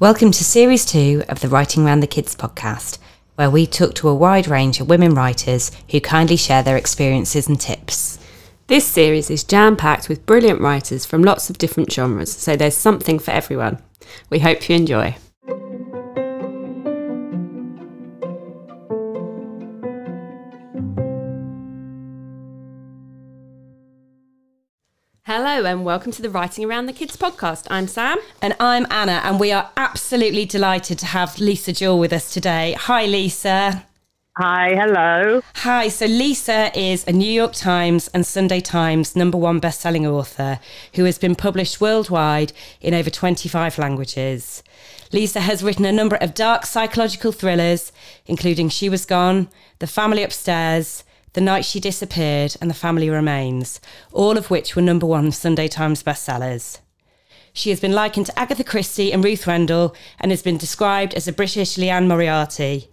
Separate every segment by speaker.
Speaker 1: Welcome to Series 2 of the Writing Around the Kids podcast, where we talk to a wide range of women writers who kindly share their experiences and tips.
Speaker 2: This series is jam packed with brilliant writers from lots of different genres, so there's something for everyone. We hope you enjoy. Hello and welcome to the Writing Around the Kids podcast. I'm Sam.
Speaker 1: And I'm Anna, and we are absolutely delighted to have Lisa Jewell with us today. Hi, Lisa.
Speaker 3: Hi, hello.
Speaker 1: Hi, so Lisa is a New York Times and Sunday Times number one best-selling author who has been published worldwide in over 25 languages. Lisa has written a number of dark psychological thrillers, including She Was Gone, The Family Upstairs, The Night She Disappeared, and The Family Remains, all of which were number one Sunday Times bestsellers. She has been likened to Agatha Christie and Ruth Rendell and has been described as a British Liane Moriarty.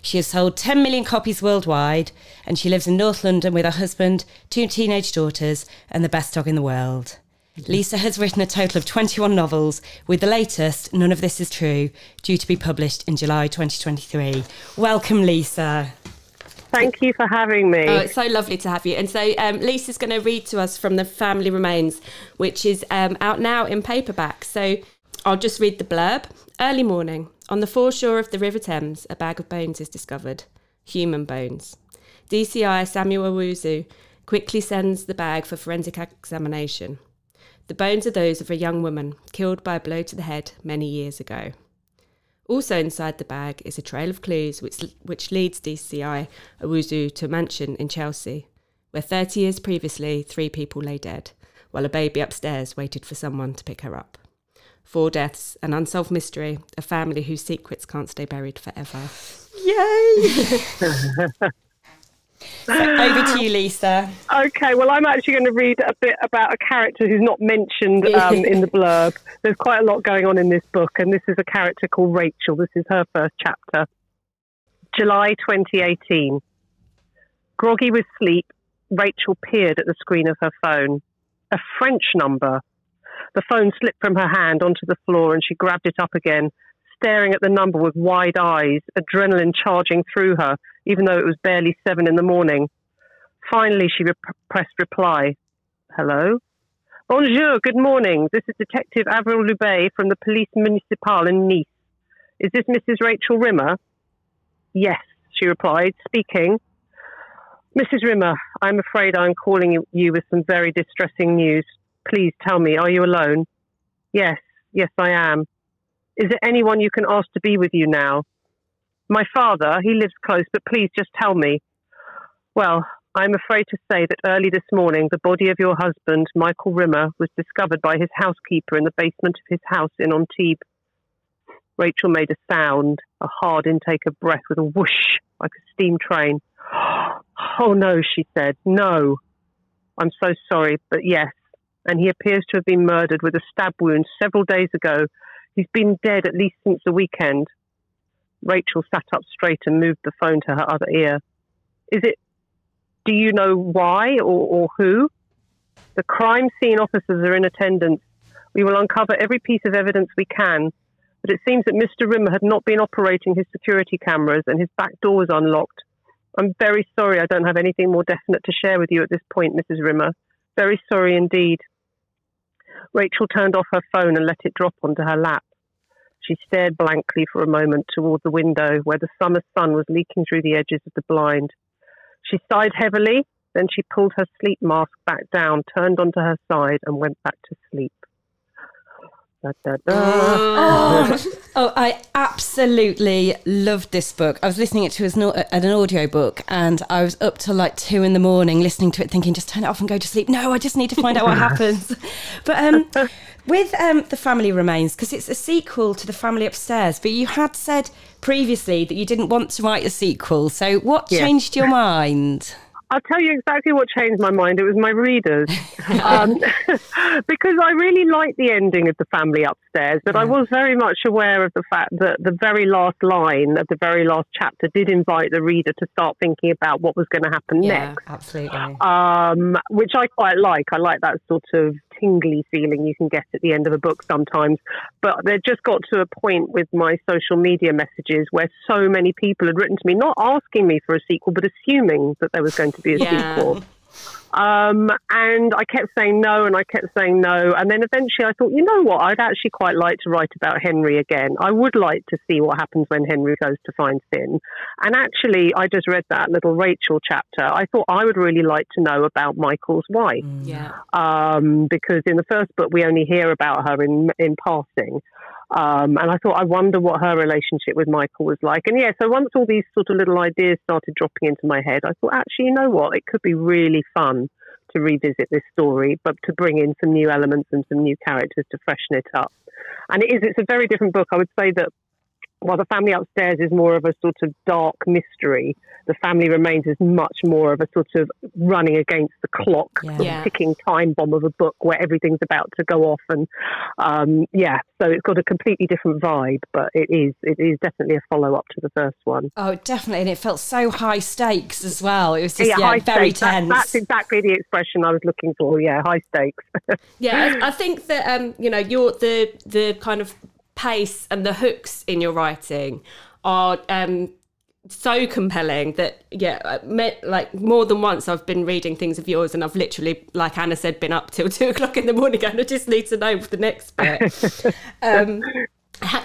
Speaker 1: She has sold 10 million copies worldwide, and she lives in North London with her husband, two teenage daughters, and the best dog in the world. Mm-hmm. Lisa has written a total of 21 novels, with the latest, None of This Is True, due to be published in July 2023. Welcome, Lisa.
Speaker 3: Thank you for having me.
Speaker 2: Oh, it's so lovely to have you. And so um, Lisa's going to read to us from The Family Remains, which is um, out now in paperback. So I'll just read the blurb. Early morning. On the foreshore of the River Thames, a bag of bones is discovered. Human bones. DCI Samuel Owusu quickly sends the bag for forensic examination. The bones are those of a young woman killed by a blow to the head many years ago. Also inside the bag is a trail of clues which, which leads DCI Owusu to a mansion in Chelsea, where 30 years previously three people lay dead, while a baby upstairs waited for someone to pick her up. Four deaths, an unsolved mystery, a family whose secrets can't stay buried forever.
Speaker 1: Yay! so over to you, Lisa.
Speaker 3: Okay, well, I'm actually going to read a bit about a character who's not mentioned um, in the blurb. There's quite a lot going on in this book, and this is a character called Rachel. This is her first chapter. July 2018. Groggy with sleep, Rachel peered at the screen of her phone. A French number. The phone slipped from her hand onto the floor and she grabbed it up again, staring at the number with wide eyes, adrenaline charging through her, even though it was barely seven in the morning. Finally, she rep- pressed reply. Hello? Bonjour, good morning. This is Detective Avril Loubet from the Police Municipale in Nice. Is this Mrs. Rachel Rimmer? Yes, she replied, speaking. Mrs. Rimmer, I'm afraid I'm calling you with some very distressing news. Please tell me, are you alone? Yes, yes, I am. Is there anyone you can ask to be with you now? My father, he lives close, but please just tell me. Well, I'm afraid to say that early this morning, the body of your husband, Michael Rimmer, was discovered by his housekeeper in the basement of his house in Antibes. Rachel made a sound, a hard intake of breath with a whoosh, like a steam train. Oh no, she said, no. I'm so sorry, but yes. And he appears to have been murdered with a stab wound several days ago. He's been dead at least since the weekend. Rachel sat up straight and moved the phone to her other ear. Is it, do you know why or, or who? The crime scene officers are in attendance. We will uncover every piece of evidence we can. But it seems that Mr. Rimmer had not been operating his security cameras and his back door was unlocked. I'm very sorry I don't have anything more definite to share with you at this point, Mrs. Rimmer. Very sorry indeed. Rachel turned off her phone and let it drop onto her lap. She stared blankly for a moment toward the window where the summer sun was leaking through the edges of the blind. She sighed heavily, then she pulled her sleep mask back down, turned onto her side, and went back to sleep. Da, da, da.
Speaker 1: Oh, oh, I absolutely loved this book. I was listening to it to as an, an audio book, and I was up till like two in the morning listening to it, thinking, just turn it off and go to sleep. No, I just need to find out what happens. But um, with um, the Family Remains, because it's a sequel to the Family Upstairs, but you had said previously that you didn't want to write a sequel. So what
Speaker 3: Yeah.
Speaker 1: changed your mind?
Speaker 3: I'll tell you exactly what changed my mind. It was my readers. um, because I really liked the ending of The Family Upstairs, but I was very much aware of the fact that the very last line of the very last chapter did invite the reader to start thinking about what was going to happen next.
Speaker 1: absolutely.
Speaker 3: um, which I quite like. I like that sort of tingly feeling you can get at the end of a book sometimes. But they just got to a point with my social media messages where so many people had written to me, not asking me for a sequel, but assuming that there was going to be a yeah. sequel. Um, and I kept saying no, and I kept saying no. And then eventually I thought, you know what? I'd actually quite like to write about Henry again. I would like to see what happens when Henry goes to find Finn. And actually, I just read that little Rachel chapter. I thought I would really like to know about Michael's wife.
Speaker 2: Mm. Yeah.
Speaker 3: Um, because in the first book, we only hear about her in, in passing. Um, and I thought, I wonder what her relationship with Michael was like. And yeah, so once all these sort of little ideas started dropping into my head, I thought, actually, you know what? It could be really fun to revisit this story, but to bring in some new elements and some new characters to freshen it up. And it is, it's a very different book. I would say that while the family upstairs is more of a sort of dark mystery, the family remains is much more of a sort of running against the clock, yeah. Sort of ticking time bomb of a book where everything's about to go off, and um, yeah, so it's got a completely different vibe, but it is it is definitely a follow up to the first one.
Speaker 1: Oh, definitely, and it felt so high stakes as well. It was just yeah, yeah very
Speaker 3: stakes.
Speaker 1: tense.
Speaker 3: That, that's exactly the expression I was looking for. Yeah, high stakes.
Speaker 2: yeah, I, I think that um, you know, you're the the kind of pace and the hooks in your writing are um, so compelling that yeah met, like more than once i've been reading things of yours and i've literally like anna said been up till two o'clock in the morning and i just need to know the next bit um,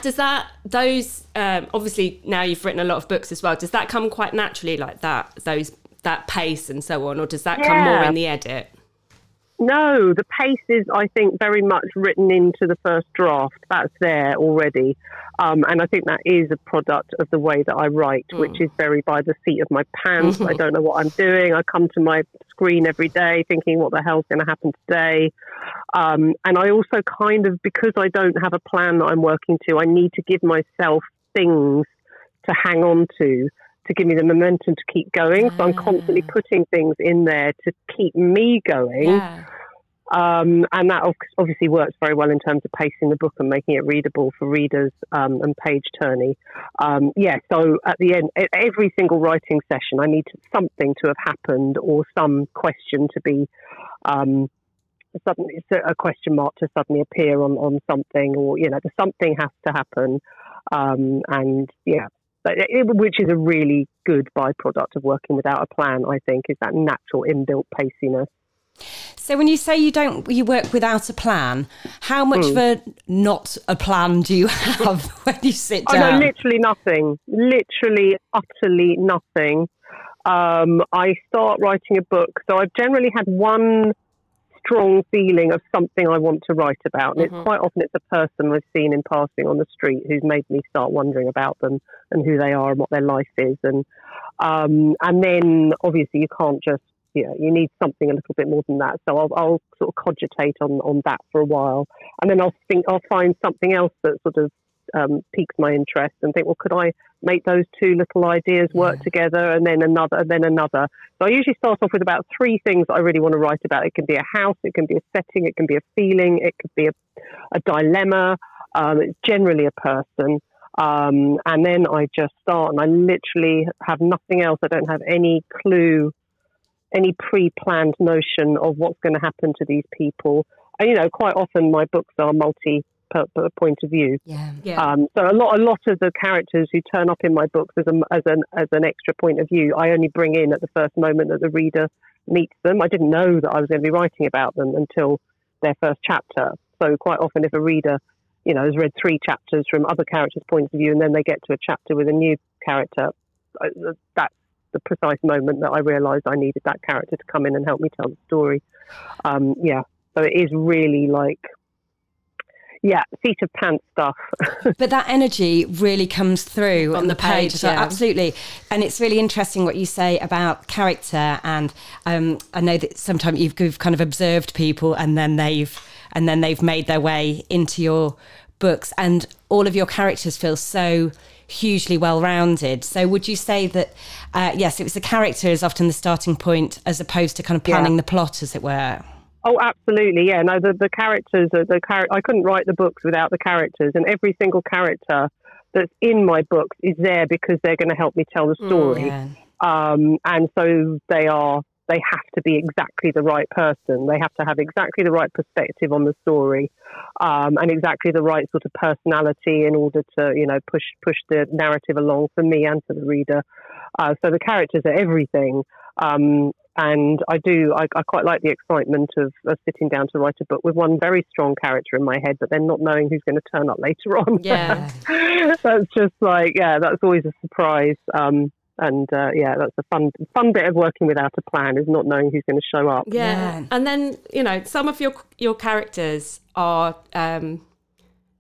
Speaker 2: does that those um, obviously now you've written a lot of books as well does that come quite naturally like that those that pace and so on or does that yeah. come more in the edit
Speaker 3: no, the pace is, I think, very much written into the first draft. That's there already. Um, and I think that is a product of the way that I write, mm. which is very by the seat of my pants. I don't know what I'm doing. I come to my screen every day thinking, what the hell's going to happen today? Um, and I also kind of, because I don't have a plan that I'm working to, I need to give myself things to hang on to to give me the momentum to keep going. So I'm constantly ah. putting things in there to keep me going. Yeah. Um, and that obviously works very well in terms of pacing the book and making it readable for readers um, and page turning. Um, yeah, so at the end, every single writing session, I need something to have happened or some question to be um, suddenly a question mark to suddenly appear on, on something, or you know, something has to happen. Um, and yeah, which is a really good byproduct of working without a plan. I think is that natural inbuilt paciness.
Speaker 1: So when you say you don't you work without a plan, how much mm. of a not a plan do you have when you sit down?
Speaker 3: Oh, no, literally nothing. Literally, utterly nothing. Um, I start writing a book, so I've generally had one strong feeling of something I want to write about. And mm-hmm. it's quite often it's a person I've seen in passing on the street who's made me start wondering about them and who they are and what their life is. And um, and then obviously you can't just you know, you need something a little bit more than that. So I'll, I'll sort of cogitate on, on that for a while, and then I'll think I'll find something else that sort of um, piques my interest and think, well, could I make those two little ideas work yeah. together and then another and then another? So I usually start off with about three things that I really want to write about. It can be a house, it can be a setting, it can be a feeling, it could be a, a dilemma. Um, it's generally a person. Um, and then I just start and I literally have nothing else. I don't have any clue, any pre planned notion of what's going to happen to these people. And, you know, quite often my books are multi point of view.
Speaker 1: Yeah, yeah.
Speaker 3: Um, so a lot, a lot of the characters who turn up in my books as, a, as an as an extra point of view, I only bring in at the first moment that the reader meets them. I didn't know that I was going to be writing about them until their first chapter. So quite often, if a reader, you know, has read three chapters from other characters' points of view, and then they get to a chapter with a new character, uh, that's the precise moment that I realised I needed that character to come in and help me tell the story. Um, yeah, so it is really like yeah, seat of pants stuff.
Speaker 1: but that energy really comes through
Speaker 2: on the page.
Speaker 1: page yeah. absolutely. And it's really interesting what you say about character. And um, I know that sometimes you've, you've kind of observed people and then they've and then they've made their way into your books and all of your characters feel so hugely well rounded. So would you say that uh, yes, it was the character is often the starting point as opposed to kind of planning yeah. the plot, as it were?
Speaker 3: Oh, absolutely. Yeah. No, the, the characters are the char- I couldn't write the books without the characters, and every single character that's in my books is there because they're going to help me tell the mm, story. Mm, yeah. um, and so they are they have to be exactly the right person. They have to have exactly the right perspective on the story, um, and exactly the right sort of personality in order to, you know, push push the narrative along for me and for the reader. Uh, so the characters are everything. Um, and I do, I, I, quite like the excitement of, of, sitting down to write a book with one very strong character in my head, but then not knowing who's going to turn up later on.
Speaker 2: Yeah.
Speaker 3: that's just like, yeah, that's always a surprise. Um, and uh, yeah, that's a fun fun bit of working without a plan is not knowing who's going to show up.
Speaker 2: Yeah. yeah. and then you know some of your your characters are um,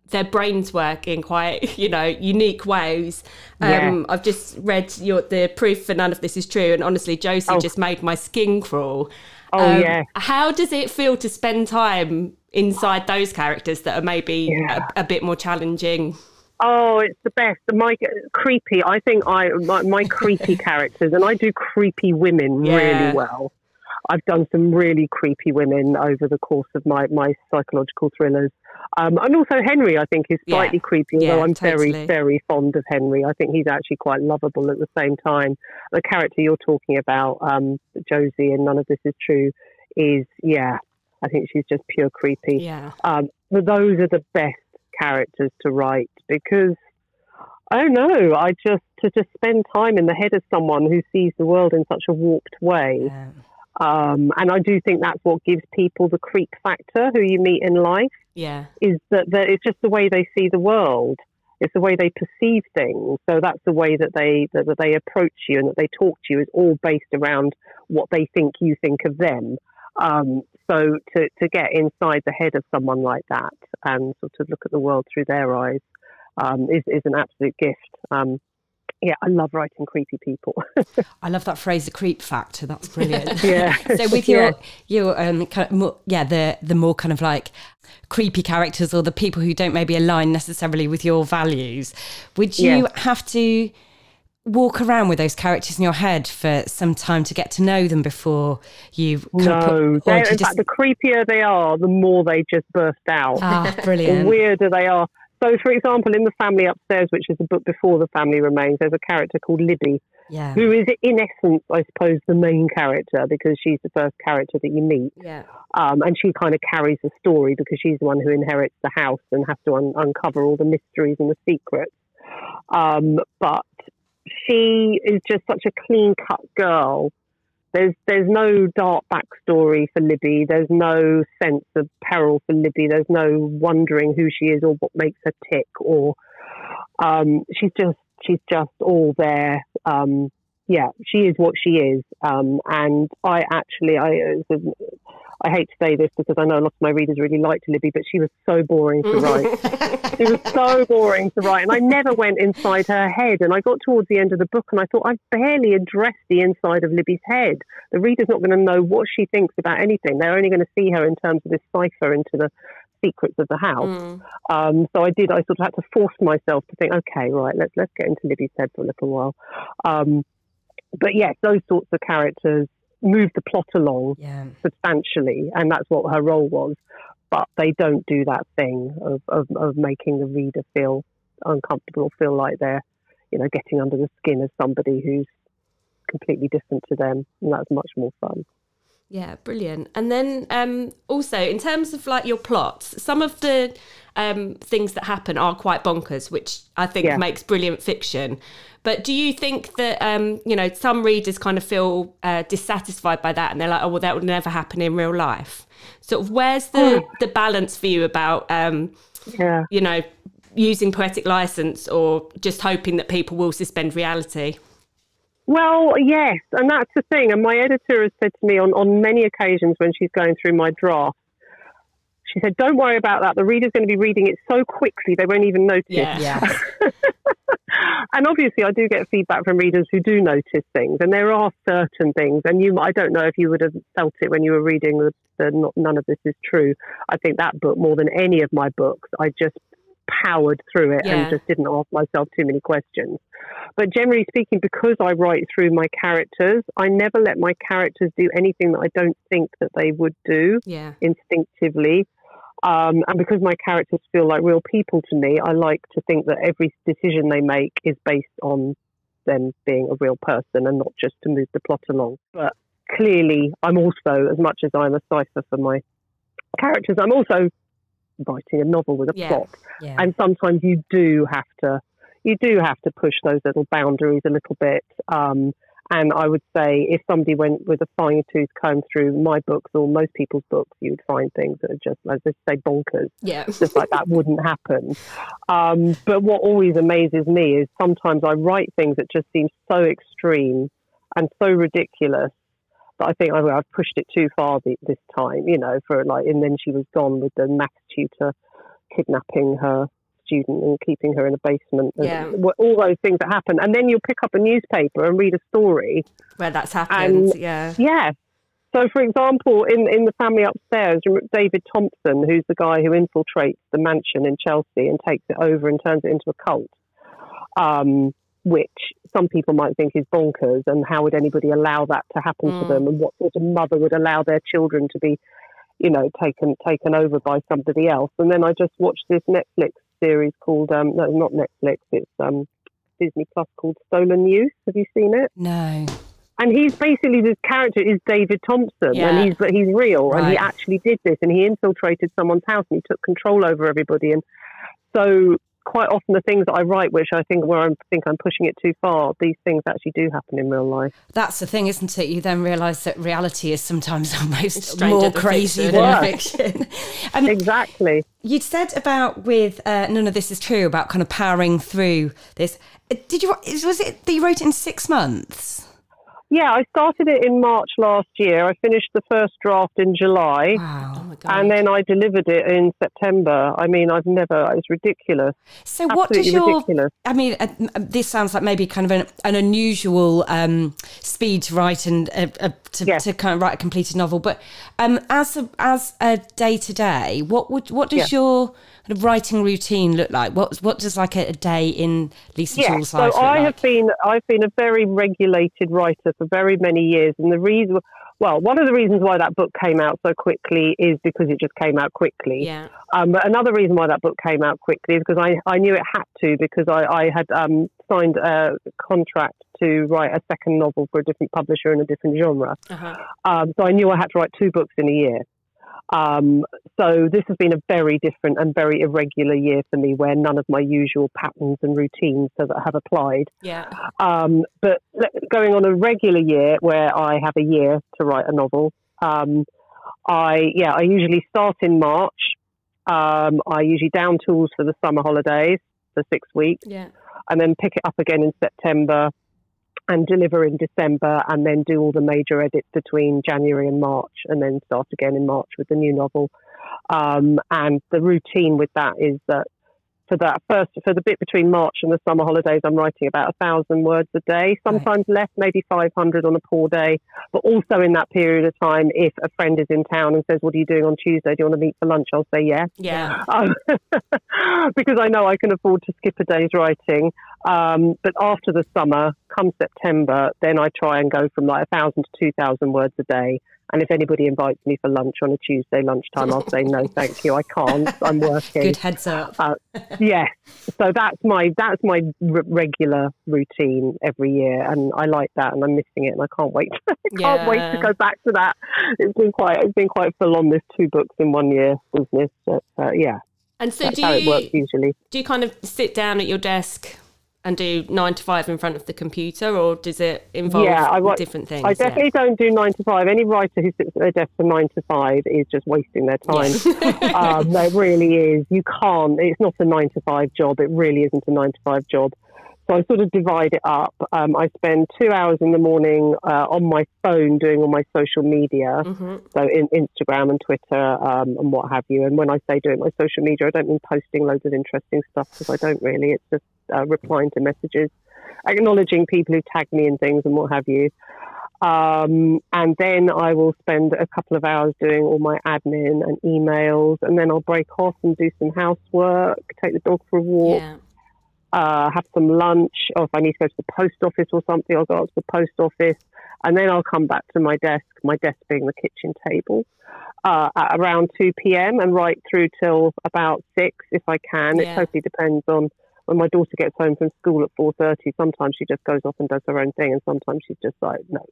Speaker 2: their brains work in quite you know unique ways. Um, yeah. I've just read your the proof for none of this is true, and honestly, Josie oh. just made my skin crawl.
Speaker 3: Oh um, yeah.
Speaker 2: How does it feel to spend time inside those characters that are maybe yeah. a, a bit more challenging?
Speaker 3: Oh, it's the best. My creepy. I think I my, my creepy characters, and I do creepy women yeah. really well. I've done some really creepy women over the course of my, my psychological thrillers. Um, and also Henry, I think, is slightly yeah. creepy, although yeah, I'm totally. very, very fond of Henry. I think he's actually quite lovable at the same time. The character you're talking about, um, Josie, and none of this is true, is, yeah, I think she's just pure creepy.
Speaker 2: Yeah.
Speaker 3: Um, but those are the best characters to write because I don't know. I just to just spend time in the head of someone who sees the world in such a warped way. Yeah. Um, and I do think that's what gives people the creep factor who you meet in life.
Speaker 2: Yeah.
Speaker 3: Is that, that it's just the way they see the world. It's the way they perceive things. So that's the way that they that, that they approach you and that they talk to you is all based around what they think you think of them. Um, so to, to get inside the head of someone like that and sort of look at the world through their eyes um, is, is an absolute gift. Um, yeah, I love writing creepy people.
Speaker 1: I love that phrase, the creep factor. That's brilliant.
Speaker 3: yeah.
Speaker 1: so with your yeah. your um kind of more, yeah the the more kind of like creepy characters or the people who don't maybe align necessarily with your values, would you yeah. have to walk around with those characters in your head for some time to get to know them before you
Speaker 3: no
Speaker 1: put,
Speaker 3: in just... fact the creepier they are the more they just burst out
Speaker 1: ah brilliant
Speaker 3: the weirder they are so, for example, in The Family Upstairs, which is the book before The Family Remains, there's a character called Libby,
Speaker 1: yeah.
Speaker 3: who is, in essence, I suppose, the main character because she's the first character that you meet.
Speaker 2: Yeah.
Speaker 3: Um, and she kind of carries the story because she's the one who inherits the house and has to un- uncover all the mysteries and the secrets. Um, but she is just such a clean cut girl there's there's no dark backstory for Libby. There's no sense of peril for Libby. There's no wondering who she is or what makes her tick. Or um, she's just she's just all there. Um, yeah, she is what she is. Um, and I actually I I hate to say this because I know a lot of my readers really liked Libby, but she was so boring to write. she was so boring to write. And I never went inside her head. And I got towards the end of the book and I thought, I've barely addressed the inside of Libby's head. The reader's not going to know what she thinks about anything. They're only going to see her in terms of this cipher into the secrets of the house. Mm. Um, so I did, I sort of had to force myself to think, okay, right, let's, let's get into Libby's head for a little while. Um, but yes, those sorts of characters move the plot along
Speaker 1: yeah.
Speaker 3: substantially, and that's what her role was. But they don't do that thing of, of, of making the reader feel uncomfortable, feel like they're, you know, getting under the skin of somebody who's completely different to them, and that's much more fun.
Speaker 2: Yeah, brilliant. And then um, also in terms of like your plots, some of the um, things that happen are quite bonkers, which I think yeah. makes brilliant fiction. But do you think that um, you know some readers kind of feel uh, dissatisfied by that, and they're like, "Oh, well, that would never happen in real life." Sort of, where's the hmm. the balance for you about um,
Speaker 3: yeah.
Speaker 2: you know using poetic license or just hoping that people will suspend reality?
Speaker 3: Well, yes, and that's the thing. And my editor has said to me on, on many occasions when she's going through my draft, she said, "Don't worry about that. The reader's going to be reading it so quickly they won't even notice."
Speaker 2: Yeah. yeah.
Speaker 3: and obviously, I do get feedback from readers who do notice things, and there are certain things. And you, I don't know if you would have felt it when you were reading the, the not, none of this is true. I think that book, more than any of my books, I just powered through it yeah. and just didn't ask myself too many questions. But generally speaking, because I write through my characters, I never let my characters do anything that I don't think that they would do
Speaker 2: yeah.
Speaker 3: instinctively. Um, and because my characters feel like real people to me, I like to think that every decision they make is based on them being a real person and not just to move the plot along. But clearly, I'm also, as much as I'm a cipher for my characters, I'm also writing a novel with a
Speaker 2: Yeah.
Speaker 3: plot.
Speaker 1: Yeah.
Speaker 3: And sometimes you do have to, you do have to push those little boundaries a little bit. Um, and I would say if somebody went with a fine tooth comb through my books or most people's books, you would find things that are just, as they say, bonkers
Speaker 2: Yeah.
Speaker 3: just like that wouldn't happen. Um, but what always amazes me is sometimes I write things that just seem so extreme and so ridiculous that I think oh, I've pushed it too far th- this time, you know, for like, and then she was gone with the maths tutor kidnapping her student and keeping her in a basement. and
Speaker 2: Yeah.
Speaker 3: All those things that happen. And then you'll pick up a newspaper and read a story
Speaker 2: Where that's happened.
Speaker 3: And-
Speaker 2: yeah.
Speaker 3: yeah. So, for example, in, in the family upstairs, David Thompson, who's the guy who infiltrates the mansion in Chelsea and takes it over and turns it into a cult, um, which some people might think is bonkers, and how would anybody allow that to happen to
Speaker 2: Mm.
Speaker 3: them, and what sort of mother would allow their children to be, you know, taken taken over by somebody else? And then I just watched this Netflix series called, um, no, not Netflix, it's um, Disney Plus called Stolen Youth. Have you seen it?
Speaker 1: no.
Speaker 3: and he's basically this character is David Thompson,
Speaker 2: Yeah.
Speaker 3: and he's but he's real, and he actually did this, and he infiltrated someone's house, and he took control over everybody, and so quite often the things that I write, which I think where I think I'm pushing it too far, these things actually do happen in real life.
Speaker 1: That's the thing, isn't it? You then realise that reality is sometimes almost
Speaker 2: stranger
Speaker 1: more
Speaker 2: than
Speaker 1: crazy than
Speaker 3: Yeah.
Speaker 1: fiction. Um,
Speaker 3: Exactly.
Speaker 1: You'd said about with uh, none of this is true about kind of powering through this. Uh, Did you? Was it that you wrote it in six months?
Speaker 3: Yeah, I started it in March last year. I finished the first draft in July.
Speaker 2: Oh
Speaker 1: Wow.
Speaker 2: my god.
Speaker 3: And then I delivered it in September. I mean, I've never, it's ridiculous.
Speaker 1: So, what does your?
Speaker 3: ridiculous.
Speaker 1: I mean, uh, this sounds like maybe kind of an, an unusual um, speed to write and uh, uh, to,
Speaker 3: Yes.
Speaker 1: to kind of write a completed novel. But um, as a, as a day to day, what would what does
Speaker 3: Yeah.
Speaker 1: your kind of writing routine look like? What what does like a, a day in Lisa
Speaker 3: Yeah, so
Speaker 1: life look
Speaker 3: I
Speaker 1: like?
Speaker 3: have been I've been a very regulated writer for very many years, and the reason, well, one of the reasons why that book came out so quickly is because it just came out quickly.
Speaker 2: yeah.
Speaker 3: Um, but another reason why that book came out quickly is because I, I knew it had to because I, I had um, signed a contract to write a second novel for a different publisher in a different genre.
Speaker 2: Uh-huh.
Speaker 3: Um, so I knew I had to write two books in a year. Um, so this has been a very different and very irregular year for me, where none of my usual patterns and routines have, have applied.
Speaker 2: Yeah.
Speaker 3: Um, but going on a regular year, where I have a year to write a novel, um, I yeah, I usually start in March. Um, I usually down tools for the summer holidays for six weeks
Speaker 2: Yeah.
Speaker 3: and then pick it up again in September and deliver in December and then do all the major edits between January and March and then start again in March with the new novel. Um, and the routine with that is that for that first, for the bit between March and the summer holidays, I'm writing about a thousand words a day, sometimes less, maybe 500 on a poor day. But also in that period of time, if a friend is in town and says, What are you doing on Tuesday? Do you want to meet for lunch? I'll say yes
Speaker 2: Yeah.
Speaker 3: um, because I know I can afford to skip a day's writing. Um, but after the summer, come September, then I try and go from like a thousand to two thousand words a day. And if anybody invites me for lunch on a Tuesday lunchtime, I'll say no, thank you, I can't. I'm working.
Speaker 1: Good heads up.
Speaker 3: Uh, yes, so that's my that's my r- regular routine every year, and I like that, and I'm missing it, and I can't wait. I can't wait to go back to that. It's been quite it's been quite full on this two books in one year business. But, uh, yeah,
Speaker 2: And so
Speaker 3: that's
Speaker 2: do
Speaker 3: how it works
Speaker 2: you
Speaker 3: usually.
Speaker 2: do you kind of sit down at your desk and do nine to five in front of the computer, or does it involve
Speaker 3: Yeah, I
Speaker 2: different things?
Speaker 3: I
Speaker 2: Yeah.
Speaker 3: definitely don't do nine to five. Any writer who sits at their desk for nine to five is just wasting their time. um, no, it really is. You can't. It's not a nine to five job. It really isn't a nine to five job. So I sort of divide it up. Um, I spend two hours in the morning uh, on my phone doing all my social media,
Speaker 2: hmm
Speaker 3: so in Instagram and Twitter um, and what have you. And when I say doing my social media, I don't mean posting loads of interesting stuff because I don't really. It's just uh, replying to messages, acknowledging people who tag me and things and what have you. Um, and then I will spend a couple of hours doing all my admin and emails, and then I'll break off and do some housework, take the dog for a walk,
Speaker 2: Yeah.
Speaker 3: uh, have some lunch, or if I need to go to the post office or something, I'll go up to the post office, and then I'll come back to my desk, my desk being the kitchen table, uh, at around 2 p.m. and right through till about 6 if I can.
Speaker 2: Yeah.
Speaker 3: It totally depends on when my daughter gets home from school at four thirty, sometimes she just goes off and does her own thing, and sometimes she's just like, "No,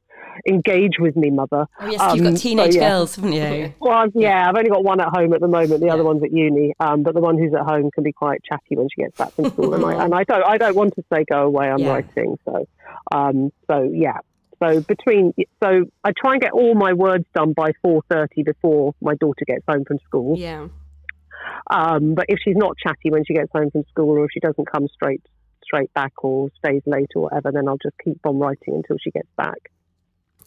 Speaker 3: engage with me, mother."
Speaker 1: Oh yes, you've got
Speaker 3: Um,
Speaker 1: teenage
Speaker 3: so, yeah.
Speaker 1: girls, haven't you?
Speaker 3: Well, yeah, I've only got one at home at the moment. The other one's at uni, um, but the one who's at home can be quite chatty when she gets back from school, and I and I don't I don't want to say go away. I'm
Speaker 1: Yeah.
Speaker 3: writing, so um, so yeah. So between so I try and get all my words done by four thirty before my daughter gets home from school.
Speaker 2: Yeah.
Speaker 3: Um, but if she's not chatty when she gets home from school, or if she doesn't come straight straight back or stays late or whatever, then I'll just keep on writing until she gets back.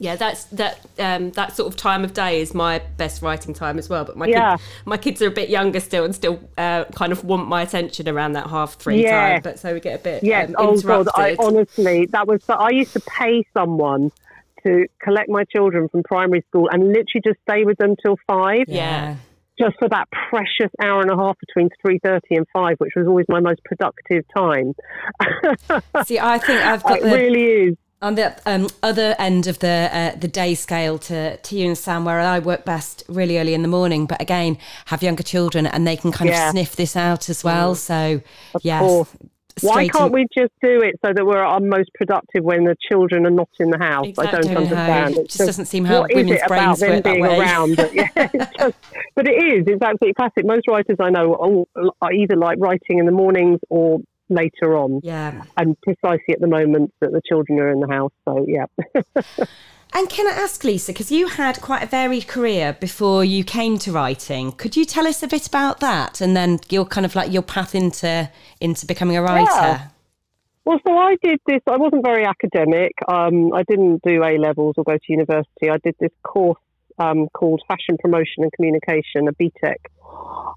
Speaker 2: Yeah, that's that. Um, that sort of time of day is my best writing time as well. But my
Speaker 3: Yeah.
Speaker 2: kid, my kids are a bit younger still, and still uh, kind of want my attention around that half three
Speaker 3: Yeah.
Speaker 2: time. But so we get a bit
Speaker 3: Yes.
Speaker 2: um,
Speaker 3: oh
Speaker 2: interrupted.
Speaker 3: God. I honestly, that was. I used to pay someone to collect my children from primary school and literally just stay with them till five,
Speaker 2: Yeah.
Speaker 3: Just for that precious hour and a half between three thirty and five, which was always my most productive time.
Speaker 1: See, I think I've got
Speaker 3: it
Speaker 1: the
Speaker 3: really is.
Speaker 1: on the um, other end of the uh, the day scale to, to you and Sam, where I work best really early in the morning, but again have younger children and they can kind
Speaker 3: Yeah.
Speaker 1: of sniff this out as well. So yes,
Speaker 3: course. Why can't we just do it so that we're our most productive when the children are not in the house?
Speaker 2: Exactly.
Speaker 3: I don't understand.
Speaker 1: It
Speaker 3: It's
Speaker 1: just doesn't seem how
Speaker 3: what is
Speaker 1: women's
Speaker 3: it about
Speaker 1: brains
Speaker 3: them
Speaker 1: work that
Speaker 3: being
Speaker 1: way.
Speaker 3: around? But, yeah, just, but it is. It's absolutely classic. Most writers I know are, are either like writing in the mornings or later on,
Speaker 1: Yeah.
Speaker 3: and precisely at the moment that the children are in the house. So yeah,
Speaker 1: And can I ask, Lisa, because you had quite a varied career before you came to writing, could you tell us a bit about that and then your kind of like your path into into becoming a writer?
Speaker 3: Yeah. Well, so I did this. I wasn't very academic. Um, I didn't do A levels or go to university. I did this course um, called Fashion Promotion and Communication, a BTEC,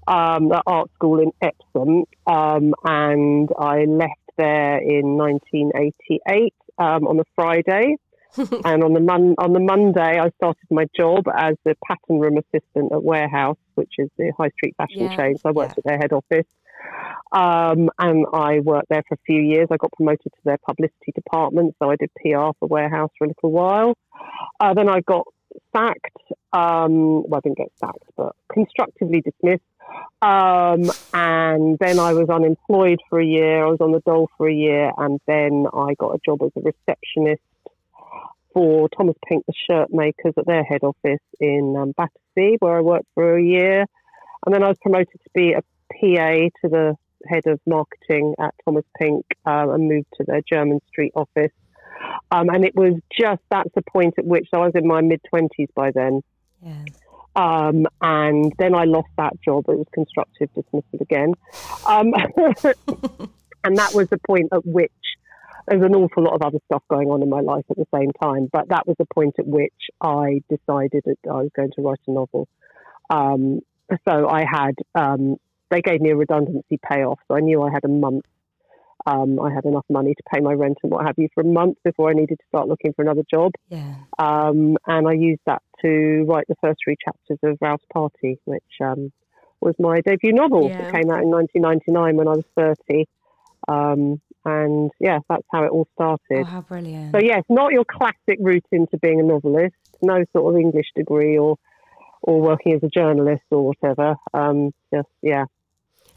Speaker 3: um, at art school in Epsom, um, and I left there in 1988 um, on a Friday. and on the mon- on the Monday, I started my job as the pattern room assistant at Warehouse, which is the high street fashion
Speaker 2: Yeah,
Speaker 3: chain. So I worked
Speaker 1: yeah.
Speaker 3: at their head office. Um, and I worked there for a few years. I got promoted to their publicity department, so I did PR for Warehouse for a little while. Uh, then I got sacked. Um, well, I didn't get sacked, but constructively dismissed. Um, and then I was unemployed for a year. I was on the dole for a year, and then I got a job as a receptionist for Thomas Pink, the shirt makers, at their head office in um, Battersea, where I worked for a year. And then I was promoted to be a PA to the head of marketing at Thomas Pink um, and moved to their Jermyn Street office. Um, and it was just that's the point at which so I was in my mid 20s by then.
Speaker 1: Yeah.
Speaker 3: Um, and then I lost that job. It was constructive dismissal again. Um, and that was the point at which there was an awful lot of other stuff going on in my life at the same time. But that was the point at which I decided that I was going to write a novel. Um, so I had, um, they gave me a redundancy payoff. So I knew I had a month. Um, I had enough money to pay my rent and what have you for a month before I needed to start looking for another job.
Speaker 1: Yeah.
Speaker 3: Um, and I used that to write the first three chapters of Ralph's Party, which um, was my debut novel.
Speaker 2: Yeah.
Speaker 3: It came out in 1999 when I was 30. Um, and yeah, that's how it all started.
Speaker 1: Oh, how brilliant.
Speaker 3: So yes, not your classic route into being a novelist. No sort of English degree or or working as a journalist or whatever. Um, just yeah,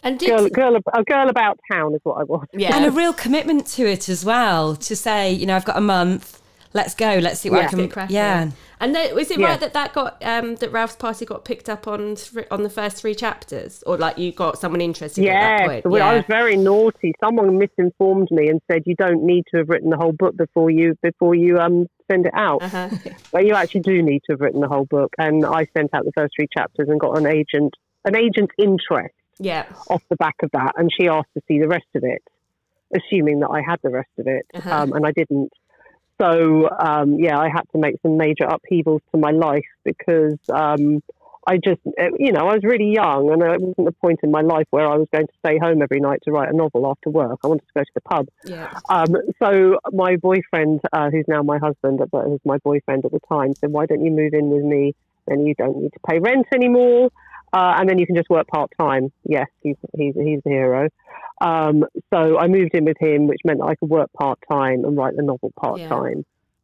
Speaker 2: and did
Speaker 3: girl, girl, a girl about town is what I was.
Speaker 2: yeah,
Speaker 1: And a real commitment to it as well, to say, you know, I've got a month, let's go, let's see what
Speaker 3: Yeah.
Speaker 1: I can.
Speaker 2: Get cracking.
Speaker 1: Yeah.
Speaker 2: And then, was it
Speaker 3: Yeah.
Speaker 2: right that that got um, that Ralph's party got picked up on thr on the first three chapters, or like you got someone interested at that
Speaker 3: Yes,
Speaker 2: point?
Speaker 3: well, I was very naughty. Someone misinformed me and said you don't need to have written the whole book before you before you um send it out.
Speaker 2: Uh-huh.
Speaker 3: But you actually do need to have written the whole book. And I sent out the first three chapters and got an agent an agent's interest
Speaker 2: Yeah.
Speaker 3: off the back of that, and she asked to see the rest of it, assuming that I had the rest of it,
Speaker 2: Uh-huh.
Speaker 3: um, and I didn't. So um, yeah, I had to make some major upheavals to my life because um, I just, uh, you know, I was really young, and it wasn't the point in my life where I was going to stay home every night to write a novel after work. I wanted to go to the pub.
Speaker 2: Yeah.
Speaker 3: Um, so my boyfriend, uh, who's now my husband, but was my boyfriend at the time, said, "Why don't you move in with me? Then you don't need to pay rent anymore, uh, and then you can just work part time." Yes, he's he's he's the hero. Um, so I moved in with him, which meant that I could work part time and write the novel part time.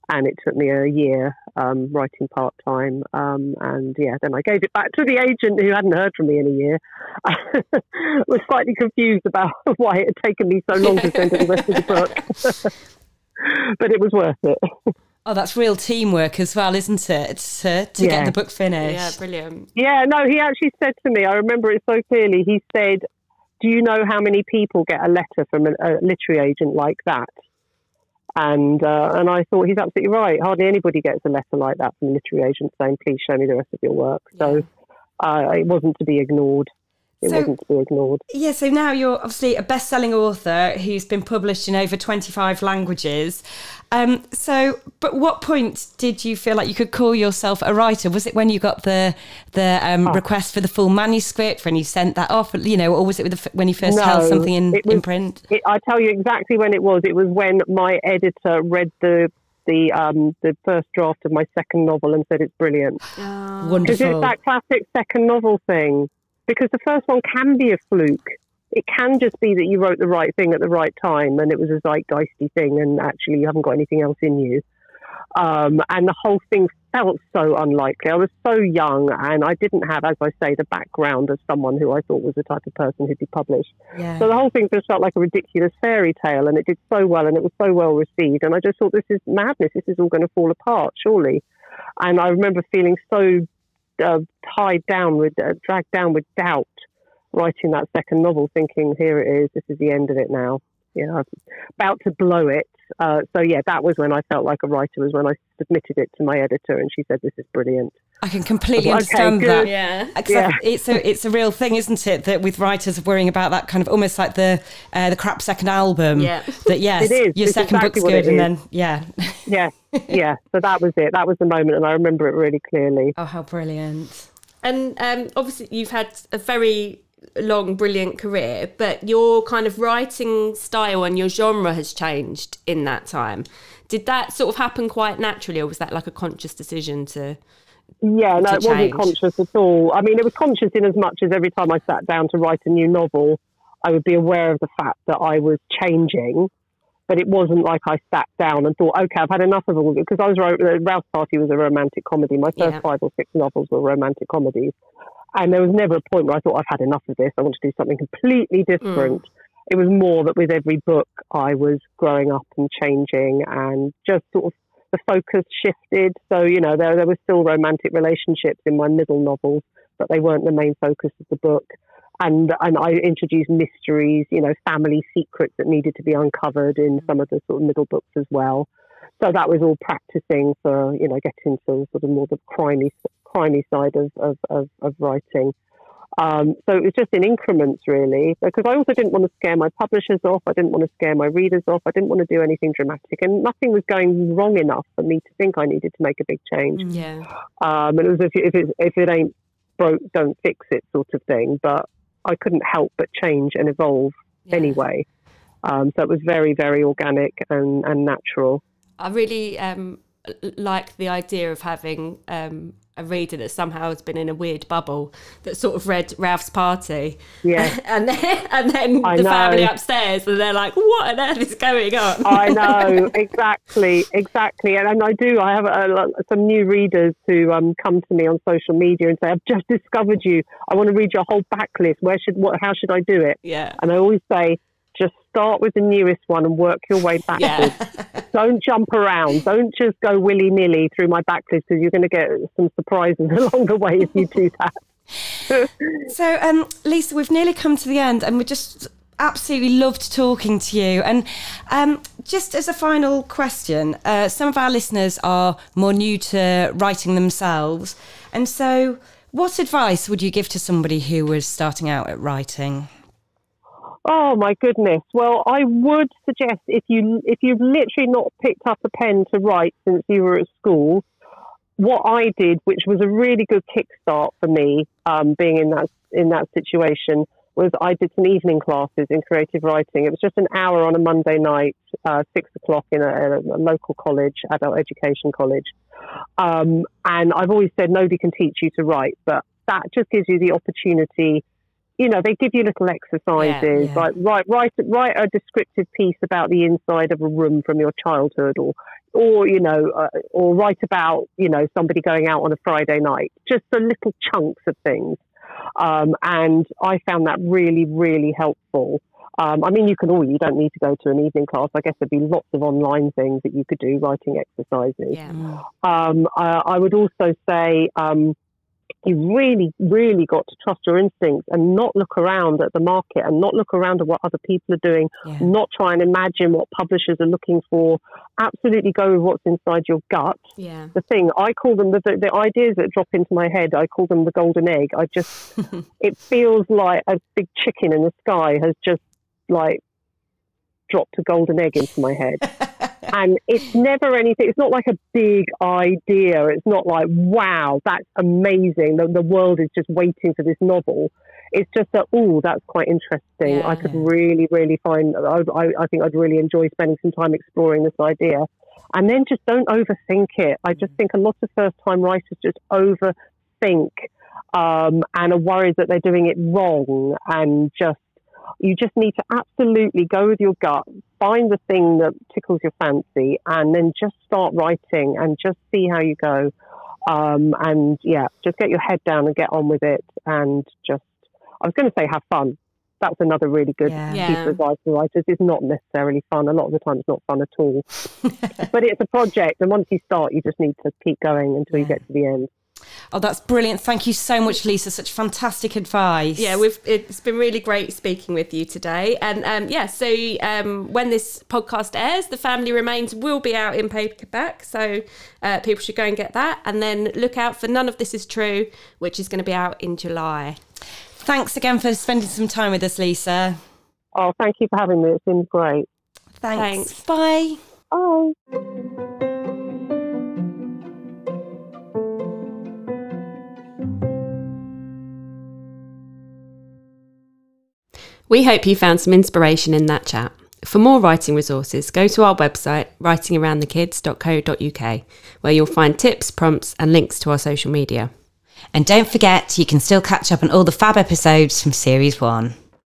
Speaker 3: and it took me a year um, writing part time. Um, and yeah, then I gave it back to the agent who hadn't heard from me in a year. I was slightly confused about why it had taken me so long to send the rest of the book, but it was worth it.
Speaker 1: Oh, that's real teamwork as well, isn't it? To, to yeah. get the book finished.
Speaker 2: Yeah, brilliant.
Speaker 3: Yeah, no, he actually said to me, I remember it so clearly. He said, Do you know how many people get a letter from a, a literary agent like that? And uh, and I thought he's absolutely right. Hardly anybody gets a letter like that from a literary agent saying, "Please show me the rest of your work." So uh, it wasn't to be ignored it so, wasn't to be ignored.
Speaker 1: Yeah, so now you're obviously a best selling author who's been published in over 25 languages. Um, so, but what point did you feel like you could call yourself a writer? Was it when you got the the um, oh. request for the full manuscript, when you sent that off, you know, or was it the, when you first no, held something in, was, in print?
Speaker 3: It, I tell you exactly when it was. It was when my editor read the the um, the first draft of my second novel and said it's brilliant.
Speaker 1: Oh. Wonderful. Because
Speaker 3: it's that classic second novel thing because the first one can be a fluke. It can just be that you wrote the right thing at the right time and it was a zeitgeisty thing and actually you haven't got anything else in you. Um, and the whole thing felt so unlikely. I was so young and I didn't have, as I say, the background of someone who I thought was the type of person who'd be published. Yeah. So the whole thing just felt like a ridiculous fairy tale and it did so well and it was so well received. And I just thought, this is madness. This is all going to fall apart, surely. And I remember feeling so uh, tied down with, uh, dragged down with doubt, writing that second novel, thinking, here it is, this is the end of it now. You know, about to blow it. Uh, so yeah, that was when I felt like a writer. Was when I submitted it to my editor, and she said, "This is brilliant."
Speaker 1: I can completely I understand okay, that. Yeah, yeah. it's a it's a real thing, isn't it? That with writers worrying about that kind of almost like the uh, the crap second album. Yeah, that yes, your it's second exactly book's good, and then yeah,
Speaker 3: yeah, yeah. So that was it. That was the moment, and I remember it really clearly.
Speaker 1: Oh, how brilliant!
Speaker 2: And um, obviously, you've had a very long, brilliant career, but your kind of writing style and your genre has changed in that time. Did that sort of happen quite naturally, or was that like a conscious decision to?
Speaker 3: Yeah, no, it wasn't conscious at all. I mean, it was conscious in as much as every time I sat down to write a new novel, I would be aware of the fact that I was changing. But it wasn't like I sat down and thought, okay, I've had enough of all because I was Ralph's Party was a romantic comedy. My first yeah. five or six novels were romantic comedies, and there was never a point where I thought I've had enough of this. I want to do something completely different. Mm. It was more that with every book, I was growing up and changing, and just sort of the focus shifted. So, you know, there, there were still romantic relationships in my middle novels, but they weren't the main focus of the book. And, and I introduced mysteries, you know, family secrets that needed to be uncovered in some of the sort of middle books as well. So that was all practicing for, you know, getting to sort of more the crimey, crimey side of, of, of, of writing. Um, so it was just in increments, really, because I also didn't want to scare my publishers off. I didn't want to scare my readers off. I didn't want to do anything dramatic, and nothing was going wrong enough for me to think I needed to make a big change.
Speaker 2: Mm, yeah.
Speaker 3: Um, and it was if, if it, if it ain't broke, don't fix it sort of thing. But I couldn't help but change and evolve yeah. anyway. Um, so it was very, very organic and, and natural.
Speaker 2: I really um, like the idea of having um, a reader that somehow has been in a weird bubble that sort of read Ralph's Party.
Speaker 3: Yeah.
Speaker 2: and then, and then the know. family upstairs, and they're like, what on earth is going on?
Speaker 3: I know, exactly, exactly. And, and I do, I have a, some new readers who um, come to me on social media and say, I've just discovered you. I want to read your whole backlist. Where should, what, how should I do it?
Speaker 2: Yeah.
Speaker 3: And I always say, just start with the newest one and work your way backwards. Yeah. Don't jump around. Don't just go willy nilly through my backlist because you're going to get some surprises along the way if you do that.
Speaker 1: so, um, Lisa, we've nearly come to the end, and we just absolutely loved talking to you. And um, just as a final question, uh, some of our listeners are more new to writing themselves, and so. What advice would you give to somebody who was starting out at writing?
Speaker 3: Oh my goodness. Well, I would suggest if you if you've literally not picked up a pen to write since you were at school, what I did, which was a really good kickstart for me, um, being in that in that situation, was I did some evening classes in creative writing. It was just an hour on a Monday night, uh, six o'clock in a, a, local college, adult education college. Um, and I've always said nobody can teach you to write, but that just gives you the opportunity you know, they give you little exercises yeah, yeah. like write write write a descriptive piece about the inside of a room from your childhood, or or you know, uh, or write about you know somebody going out on a Friday night. Just the little chunks of things, um, and I found that really, really helpful. Um, I mean, you can all, you don't need to go to an evening class. I guess there'd be lots of online things that you could do, writing exercises.
Speaker 2: Yeah.
Speaker 3: Um, I, I would also say um, you really, really got to trust your instincts and not look around at the market and not look around at what other people are doing,
Speaker 1: Yeah.
Speaker 3: not try and imagine what publishers are looking for. Absolutely go with what's inside your gut.
Speaker 2: Yeah.
Speaker 3: The thing, I call them the, the, the ideas that drop into my head, I call them the golden egg. I just, it feels like a big chicken in the sky has just like dropped a golden egg into my head. and it's never anything, it's not like a big idea. It's not like, wow, that's amazing. The, the world is just waiting for this novel. It's just that, oh, that's quite interesting. I could
Speaker 1: Yeah.
Speaker 3: really, really find, I, I, I think I'd really enjoy spending some time exploring this idea. And then just don't overthink it. I just think a lot of first time writers just overthink um, and are worried that they're doing it wrong and just you just need to absolutely go with your gut, find the thing that tickles your fancy, and then just start writing and just see how you go. Um, and yeah, just get your head down and get on with it. And just, I was going to say, have fun. That's another really good
Speaker 1: Yeah.
Speaker 2: Yeah.
Speaker 3: piece of advice for writers. It's not necessarily fun. A lot of the time, it's not fun at all. but it's a project, and once you start, you just need to keep going until you get to the end.
Speaker 1: Oh, that's brilliant. Thank you so much, Lisa. Such fantastic advice.
Speaker 2: Yeah, we've it's been really great speaking with you today. And um, yeah, so um, when this podcast airs, The Family Remains will be out in paperback. So uh, people should go and get that. And then look out for None of This Is True, which is going to be out in July.
Speaker 1: Thanks again for spending some time with us, Lisa.
Speaker 3: Oh, thank you for having me. It's been great.
Speaker 1: Thanks.
Speaker 2: Thanks.
Speaker 1: Bye.
Speaker 3: Bye.
Speaker 2: We hope you found some inspiration in that chat. For more writing resources, go to our website, writingaroundthekids.co.uk, where you'll find tips, prompts, and links to our social media.
Speaker 1: And don't forget, you can still catch up on all the fab episodes from Series 1.